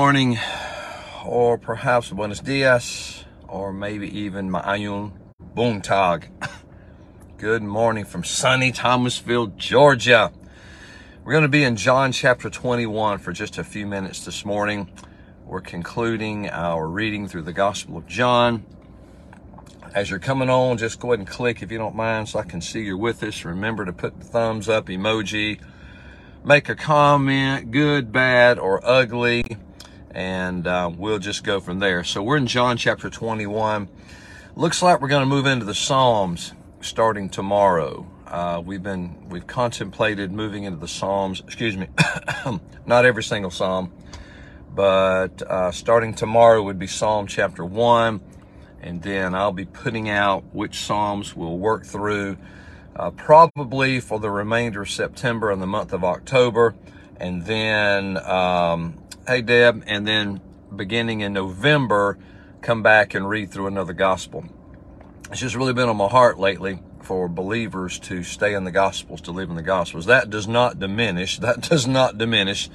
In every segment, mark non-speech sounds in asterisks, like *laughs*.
Morning, or perhaps buenos dias, or maybe even maayong buntag. *laughs* Good morning from sunny Thomasville, Georgia. We're going to be in John chapter 21 for just a few minutes this morning. We're concluding our reading through the Gospel of John. As you're coming on, just go ahead and click if you don't mind so I can see you're with us. Remember to put the thumbs up emoji, make a comment, good, bad, or ugly and uh, we'll just go from there. So we're in John chapter 21. Looks like we're going to move into the Psalms starting tomorrow. Uh, we've been we've contemplated moving into the Psalms. Excuse me, *coughs* not every single Psalm, but uh, starting tomorrow would be Psalm chapter one, and then I'll be putting out which Psalms we'll work through. Uh, probably for the remainder of September and the month of October, and then um, Hey, Deb. And then beginning in November, come back and read through another gospel. It's just really been on my heart lately for believers to stay in the gospels, to live in the gospels. That does not diminish, *laughs* that does not diminish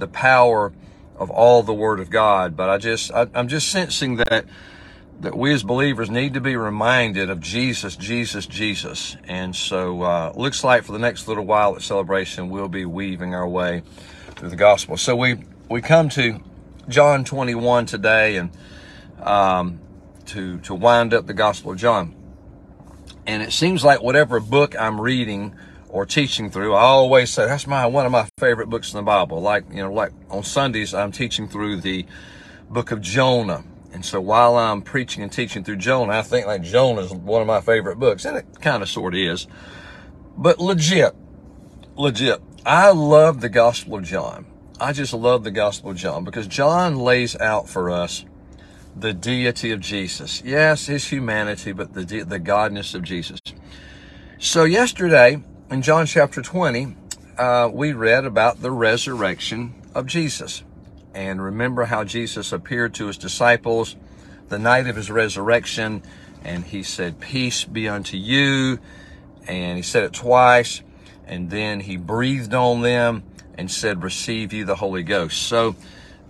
the power of all the word of God. But I just, I, am just sensing that, that we as believers need to be reminded of Jesus, Jesus, Jesus. And so, uh, looks like for the next little while at celebration, we'll be weaving our way through the gospel. So we, we come to John 21 today and um, to to wind up the Gospel of John. And it seems like whatever book I'm reading or teaching through, I always say that's my one of my favorite books in the Bible. Like you know, like on Sundays I'm teaching through the book of Jonah. And so while I'm preaching and teaching through Jonah, I think like Jonah is one of my favorite books, and it kind of sort of is. But legit, legit, I love the Gospel of John. I just love the Gospel of John because John lays out for us the deity of Jesus. Yes, his humanity, but the de- the godness of Jesus. So yesterday in John chapter 20, uh, we read about the resurrection of Jesus. And remember how Jesus appeared to his disciples the night of his resurrection, and he said, Peace be unto you. And he said it twice, and then he breathed on them and said, "Receive you the Holy Ghost." So,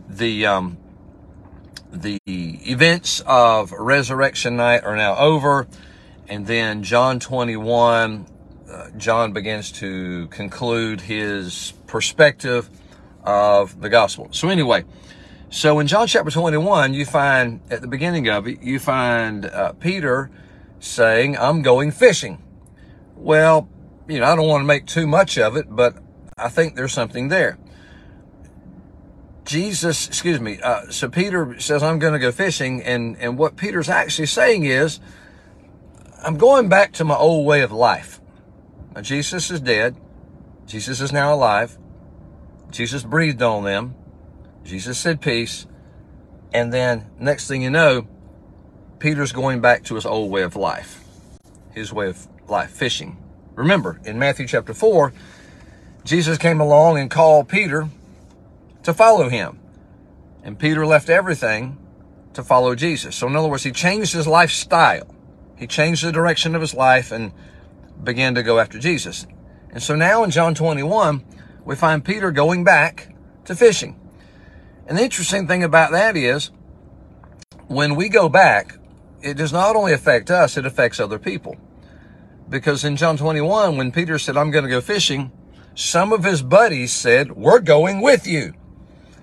the um, the events of Resurrection Night are now over, and then John 21, uh, John begins to conclude his perspective of the gospel. So anyway, so in John chapter 21, you find at the beginning of it, you find uh, Peter saying, "I'm going fishing." Well, you know, I don't want to make too much of it, but I think there's something there. Jesus, excuse me, uh, so Peter says, I'm going to go fishing. And, and what Peter's actually saying is, I'm going back to my old way of life. Now, Jesus is dead. Jesus is now alive. Jesus breathed on them. Jesus said peace. And then next thing you know, Peter's going back to his old way of life, his way of life, fishing. Remember, in Matthew chapter 4, Jesus came along and called Peter to follow him. And Peter left everything to follow Jesus. So, in other words, he changed his lifestyle. He changed the direction of his life and began to go after Jesus. And so now in John 21, we find Peter going back to fishing. And the interesting thing about that is when we go back, it does not only affect us, it affects other people. Because in John 21, when Peter said, I'm going to go fishing, some of his buddies said, we're going with you.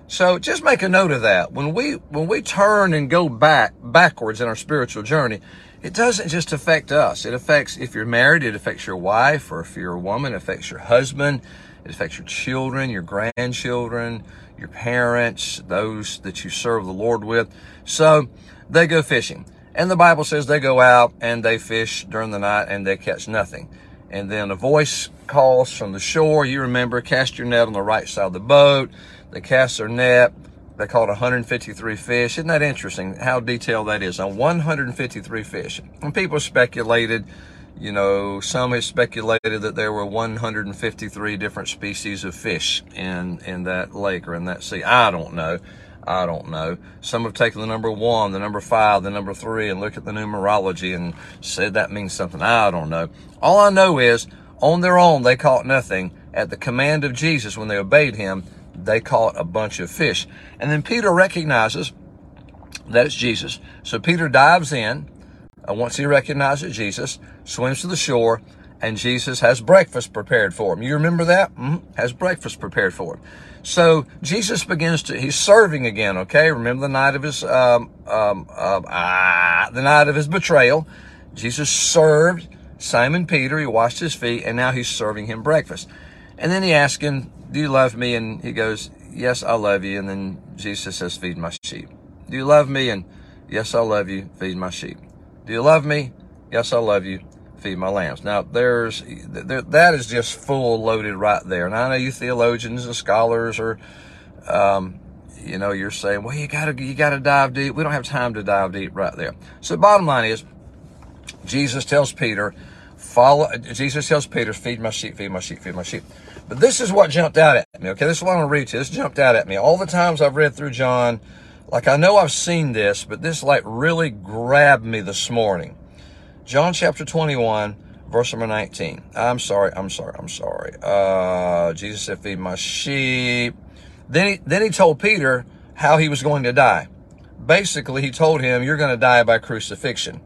So just make a note of that. When we, when we turn and go back, backwards in our spiritual journey, it doesn't just affect us. It affects, if you're married, it affects your wife, or if you're a woman, it affects your husband, it affects your children, your grandchildren, your parents, those that you serve the Lord with. So they go fishing. And the Bible says they go out and they fish during the night and they catch nothing and then a voice calls from the shore. You remember, cast your net on the right side of the boat. They cast their net. They caught 153 fish. Isn't that interesting how detailed that is on 153 fish? And people speculated, you know, some have speculated that there were 153 different species of fish in, in that lake or in that sea. I don't know. I don't know. Some have taken the number one, the number five, the number three, and look at the numerology and said that means something. I don't know. All I know is on their own, they caught nothing. At the command of Jesus, when they obeyed him, they caught a bunch of fish. And then Peter recognizes that it's Jesus. So Peter dives in. Uh, once he recognizes Jesus, swims to the shore, and Jesus has breakfast prepared for him. You remember that? Mm-hmm. Has breakfast prepared for him. So Jesus begins to, he's serving again, okay? Remember the night of his, um, um, uh, ah, the night of his betrayal. Jesus served Simon Peter, he washed his feet, and now he's serving him breakfast. And then he asks him, Do you love me? And he goes, Yes, I love you. And then Jesus says, Feed my sheep. Do you love me? And yes, I love you. Feed my sheep. Do you love me? Yes, I love you. Feed my lambs. Now, there's there, that is just full loaded right there. And I know you theologians and scholars are, um, you know, you're saying, well, you gotta you gotta dive deep. We don't have time to dive deep right there. So, the bottom line is, Jesus tells Peter, follow. Jesus tells Peter, feed my sheep, feed my sheep, feed my sheep. But this is what jumped out at me. Okay, this is what I'm gonna read to. This jumped out at me. All the times I've read through John, like I know I've seen this, but this like really grabbed me this morning. John chapter 21, verse number 19. I'm sorry, I'm sorry, I'm sorry. Uh, Jesus said, feed my sheep. Then he, then he told Peter how he was going to die. Basically, he told him, you're going to die by crucifixion.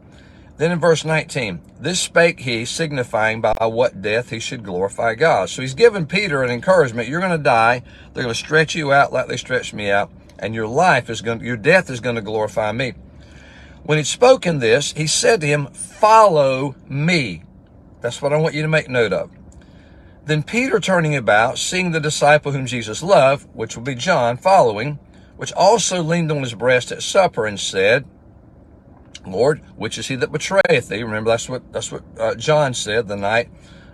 Then in verse 19, this spake he, signifying by what death he should glorify God. So he's given Peter an encouragement. You're going to die. They're going to stretch you out like they stretched me out. And your life is going to, your death is going to glorify me. When he'd spoken this, he said to him, follow me. That's what I want you to make note of. Then Peter turning about, seeing the disciple whom Jesus loved, which would be John, following, which also leaned on his breast at supper and said, Lord, which is he that betrayeth thee? Remember, that's what that's what uh, John said the night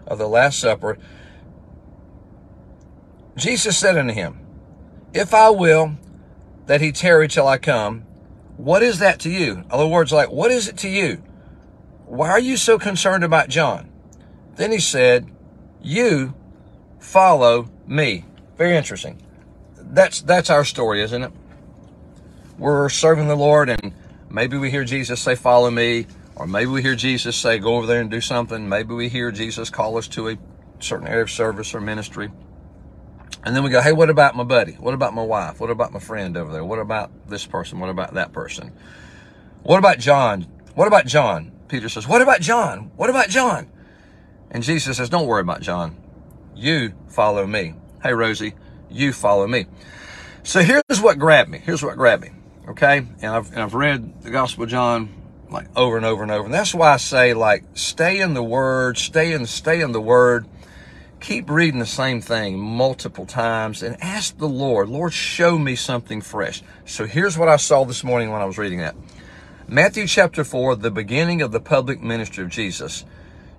of the Last Supper. Jesus said unto him, If I will that he tarry till I come, what is that to you? In other words, like, what is it to you? Why are you so concerned about John? Then he said, You follow me. Very interesting. That's that's our story, isn't it? We're serving the Lord and Maybe we hear Jesus say, Follow me. Or maybe we hear Jesus say, Go over there and do something. Maybe we hear Jesus call us to a certain area of service or ministry. And then we go, Hey, what about my buddy? What about my wife? What about my friend over there? What about this person? What about that person? What about John? What about John? Peter says, What about John? What about John? And Jesus says, Don't worry about John. You follow me. Hey, Rosie, you follow me. So here's what grabbed me. Here's what grabbed me. Okay. And I've, and I've read the Gospel of John like over and over and over. And that's why I say like, stay in the word, stay in, stay in the word. Keep reading the same thing multiple times and ask the Lord, Lord, show me something fresh. So here's what I saw this morning when I was reading that. Matthew chapter 4, the beginning of the public ministry of Jesus.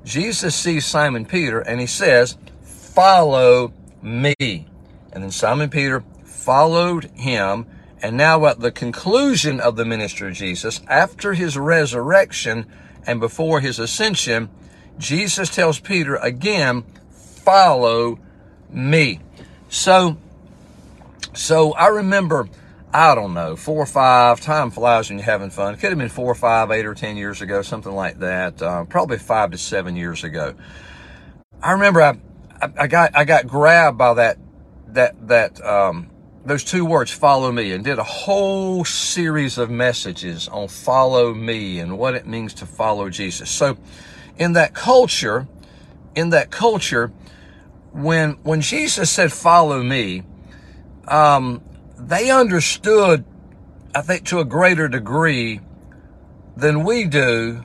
Jesus sees Simon Peter and he says, Follow me. And then Simon Peter followed him and now at the conclusion of the ministry of Jesus, after his resurrection and before his ascension, Jesus tells Peter again, follow me. So, so I remember, I don't know, four or five, time flies when you're having fun. It could have been four or five, eight or 10 years ago, something like that. Uh, probably five to seven years ago. I remember I, I, I got, I got grabbed by that, that, that, um, those two words, follow me, and did a whole series of messages on follow me and what it means to follow Jesus. So in that culture, in that culture, when, when Jesus said, follow me, um, they understood, I think to a greater degree than we do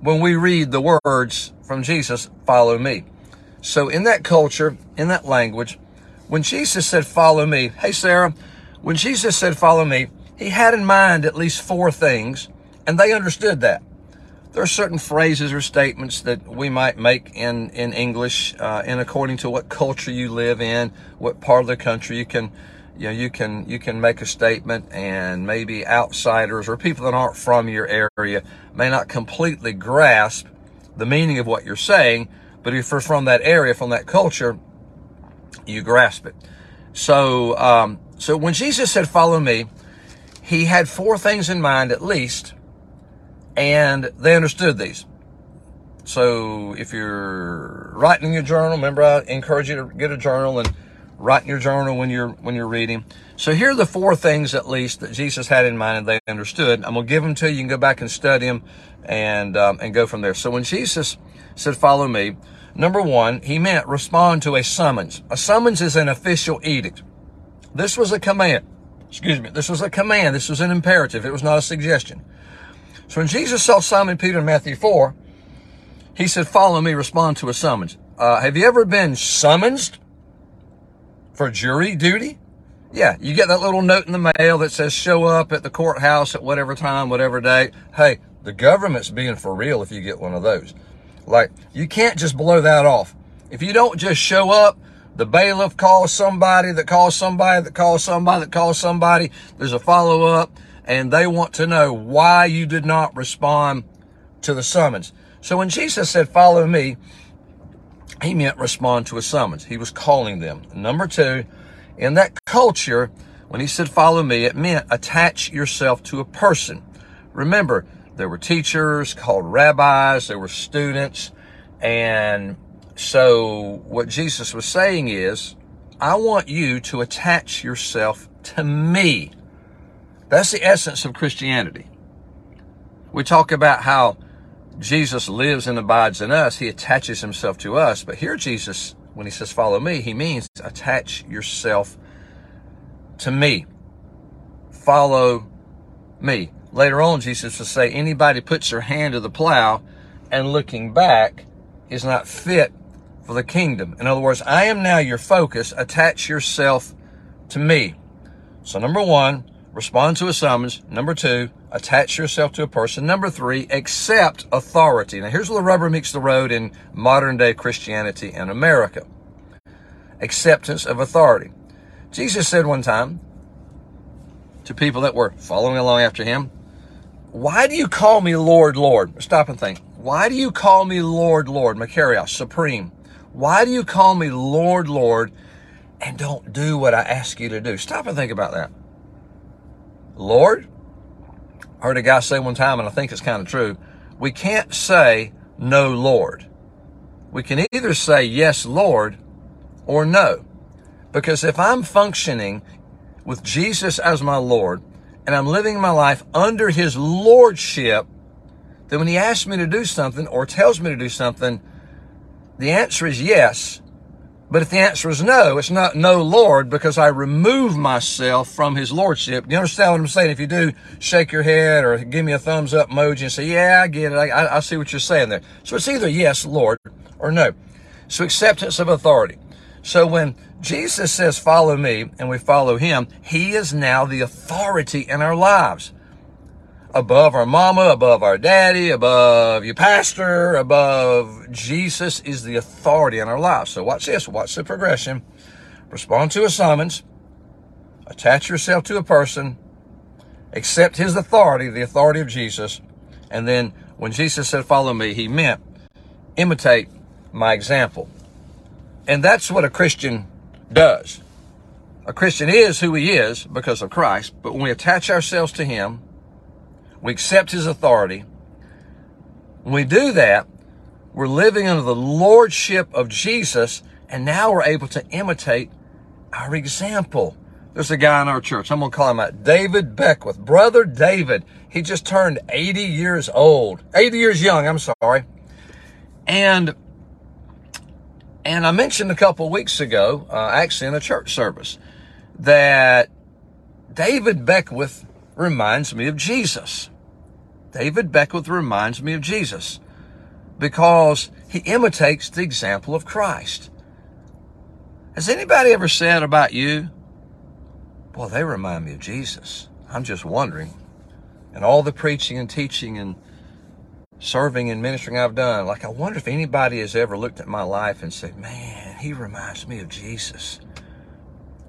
when we read the words from Jesus, follow me. So in that culture, in that language, when Jesus said, follow me, hey, Sarah, when Jesus said, follow me, he had in mind at least four things, and they understood that. There are certain phrases or statements that we might make in, in English, uh, and according to what culture you live in, what part of the country you can, you know, you can, you can make a statement and maybe outsiders or people that aren't from your area may not completely grasp the meaning of what you're saying. But if you're from that area, from that culture, you grasp it. So, um, so when Jesus said, follow me, he had four things in mind at least, and they understood these. So if you're writing your journal, remember I encourage you to get a journal and Write in your journal when you're when you're reading. So here are the four things at least that Jesus had in mind and they understood. I'm gonna give them to you. You can go back and study them and um, and go from there. So when Jesus said, "Follow me," number one, he meant respond to a summons. A summons is an official edict. This was a command. Excuse me. This was a command. This was an imperative. It was not a suggestion. So when Jesus saw Simon Peter in Matthew 4, he said, Follow me, respond to a summons. Uh, have you ever been summoned for jury duty? Yeah, you get that little note in the mail that says show up at the courthouse at whatever time, whatever day. Hey, the government's being for real if you get one of those. Like, you can't just blow that off. If you don't just show up, the bailiff calls somebody that calls somebody that calls somebody that calls somebody. There's a follow up and they want to know why you did not respond to the summons. So when Jesus said, follow me, he meant respond to a summons. He was calling them. Number two, in that culture, when he said follow me, it meant attach yourself to a person. Remember, there were teachers called rabbis, there were students, and so what Jesus was saying is, I want you to attach yourself to me. That's the essence of Christianity. We talk about how Jesus lives and abides in us. He attaches himself to us. But here Jesus, when he says follow me, he means attach yourself to me. Follow me. Later on, Jesus will say, anybody puts their hand to the plow and looking back is not fit for the kingdom. In other words, I am now your focus. Attach yourself to me. So number one, respond to a summons. Number two, attach yourself to a person. Number three, accept authority. Now here's where the rubber meets the road in modern day Christianity in America. Acceptance of authority. Jesus said one time to people that were following along after him, why do you call me Lord, Lord? Stop and think. Why do you call me Lord, Lord, Makarios, supreme? Why do you call me Lord, Lord, and don't do what I ask you to do? Stop and think about that. Lord, I heard a guy say one time, and I think it's kind of true. We can't say no, Lord. We can either say yes, Lord, or no. Because if I'm functioning with Jesus as my Lord and I'm living my life under his lordship, then when he asks me to do something or tells me to do something, the answer is yes. But if the answer is no, it's not no Lord because I remove myself from his lordship. Do you understand what I'm saying? If you do, shake your head or give me a thumbs up emoji and say, yeah, I get it. I, I see what you're saying there. So it's either yes, Lord, or no. So acceptance of authority. So when Jesus says, follow me, and we follow him, he is now the authority in our lives. Above our mama, above our daddy, above your pastor, above Jesus is the authority in our lives. So watch this. Watch the progression. Respond to a summons. Attach yourself to a person. Accept his authority, the authority of Jesus. And then when Jesus said, follow me, he meant imitate my example. And that's what a Christian does. A Christian is who he is because of Christ, but when we attach ourselves to him, we accept his authority. When we do that, we're living under the lordship of Jesus, and now we're able to imitate our example. There's a guy in our church. I'm going to call him out. David Beckwith. Brother David. He just turned 80 years old. 80 years young, I'm sorry. And and I mentioned a couple weeks ago, uh, actually in a church service, that David Beckwith reminds me of Jesus. David Beckwith reminds me of Jesus because he imitates the example of Christ. Has anybody ever said about you, well, they remind me of Jesus? I'm just wondering. And all the preaching and teaching and serving and ministering I've done, like I wonder if anybody has ever looked at my life and said, man, he reminds me of Jesus.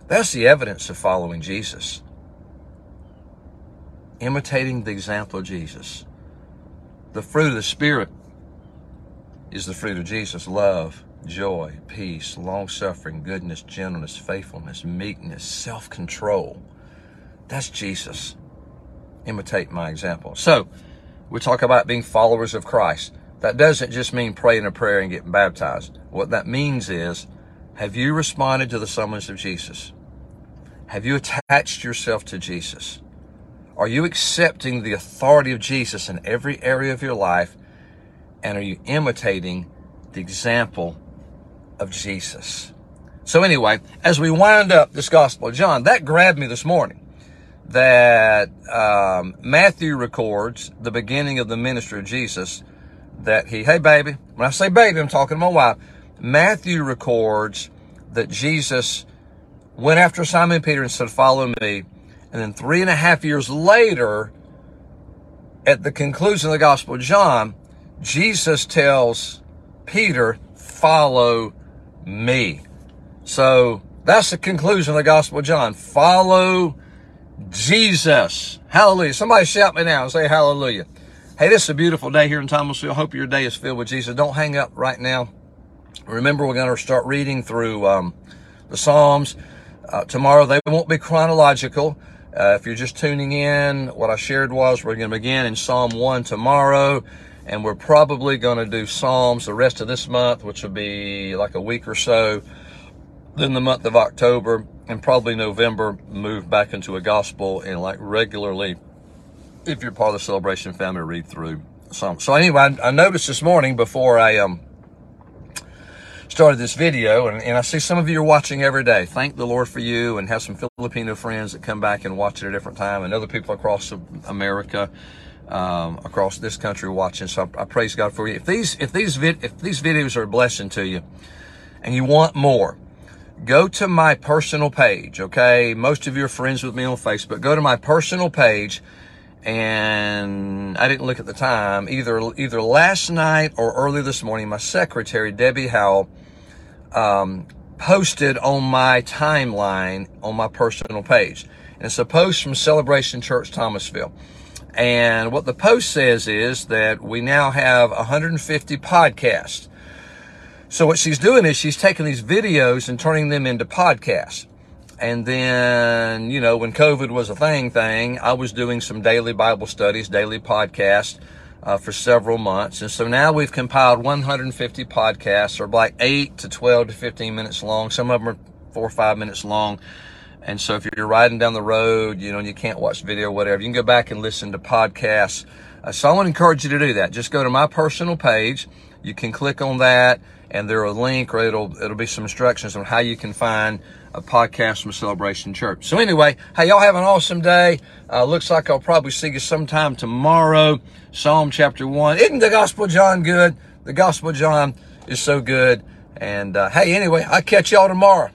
That's the evidence of following Jesus imitating the example of Jesus. The fruit of the Spirit is the fruit of Jesus love, joy, peace, long suffering, goodness, gentleness, faithfulness, meekness, self control. That's Jesus. Imitate my example. So, we talk about being followers of Christ. That doesn't just mean praying a prayer and getting baptized. What that means is, Have you responded to the summons of Jesus? Have you attached yourself to Jesus? Are you accepting the authority of Jesus in every area of your life? And are you imitating the example of Jesus? So, anyway, as we wind up this Gospel of John, that grabbed me this morning that um, Matthew records the beginning of the ministry of Jesus. That he, hey baby, when I say baby, I'm talking to my wife. Matthew records that Jesus went after Simon Peter and said, Follow me. And then three and a half years later, at the conclusion of the Gospel of John, Jesus tells Peter, Follow me. So that's the conclusion of the Gospel of John. Follow Jesus. Hallelujah. Somebody shout me now and say hallelujah. Hey, this is a beautiful day here in Thomasville. Hope your day is filled with Jesus. Don't hang up right now. Remember, we're going to start reading through um, the Psalms. Uh, tomorrow, they won't be chronological. Uh, if you're just tuning in, what I shared was we're going to begin in Psalm 1 tomorrow, and we're probably going to do Psalms the rest of this month, which will be like a week or so. Then the month of October and probably November, move back into a gospel and like regularly, if you're part of the celebration family, read through Psalms. So anyway, I, I noticed this morning before I um started this video, and, and I see some of you are watching every day. Thank the Lord for you, and have some Filipino friends that come back and watch it at a different time, and other people across America, um, across this country watching. So I, I, praise God for you. If these if these vid, if these videos are a blessing to you, and you want more, go to my personal page. Okay, most of you are friends with me on Facebook. Go to my personal page and I didn't look at the time either either last night or early this morning. My secretary Debbie Howell um, posted on my timeline on my personal page, and it's a post from Celebration Church Thomasville. And what the post says is that we now have 150 podcasts. So what she's doing is she's taking these videos and turning them into podcasts. And then, you know, when COVID was a thing thing, I was doing some daily Bible studies, daily podcasts uh, for several months. And so now we've compiled 150 podcasts, or like 8 to 12 to 15 minutes long. Some of them are four or five minutes long. And so if you're riding down the road, you know, and you can't watch video or whatever, you can go back and listen to podcasts. Uh, so I want to encourage you to do that. Just go to my personal page. You can click on that and there a link or it'll, it'll be some instructions on how you can find a podcast from Celebration Church. So anyway, hey, y'all have an awesome day. Uh, looks like I'll probably see you sometime tomorrow. Psalm chapter one. Isn't the Gospel John good? The Gospel John is so good. And uh, hey, anyway, I'll catch y'all tomorrow.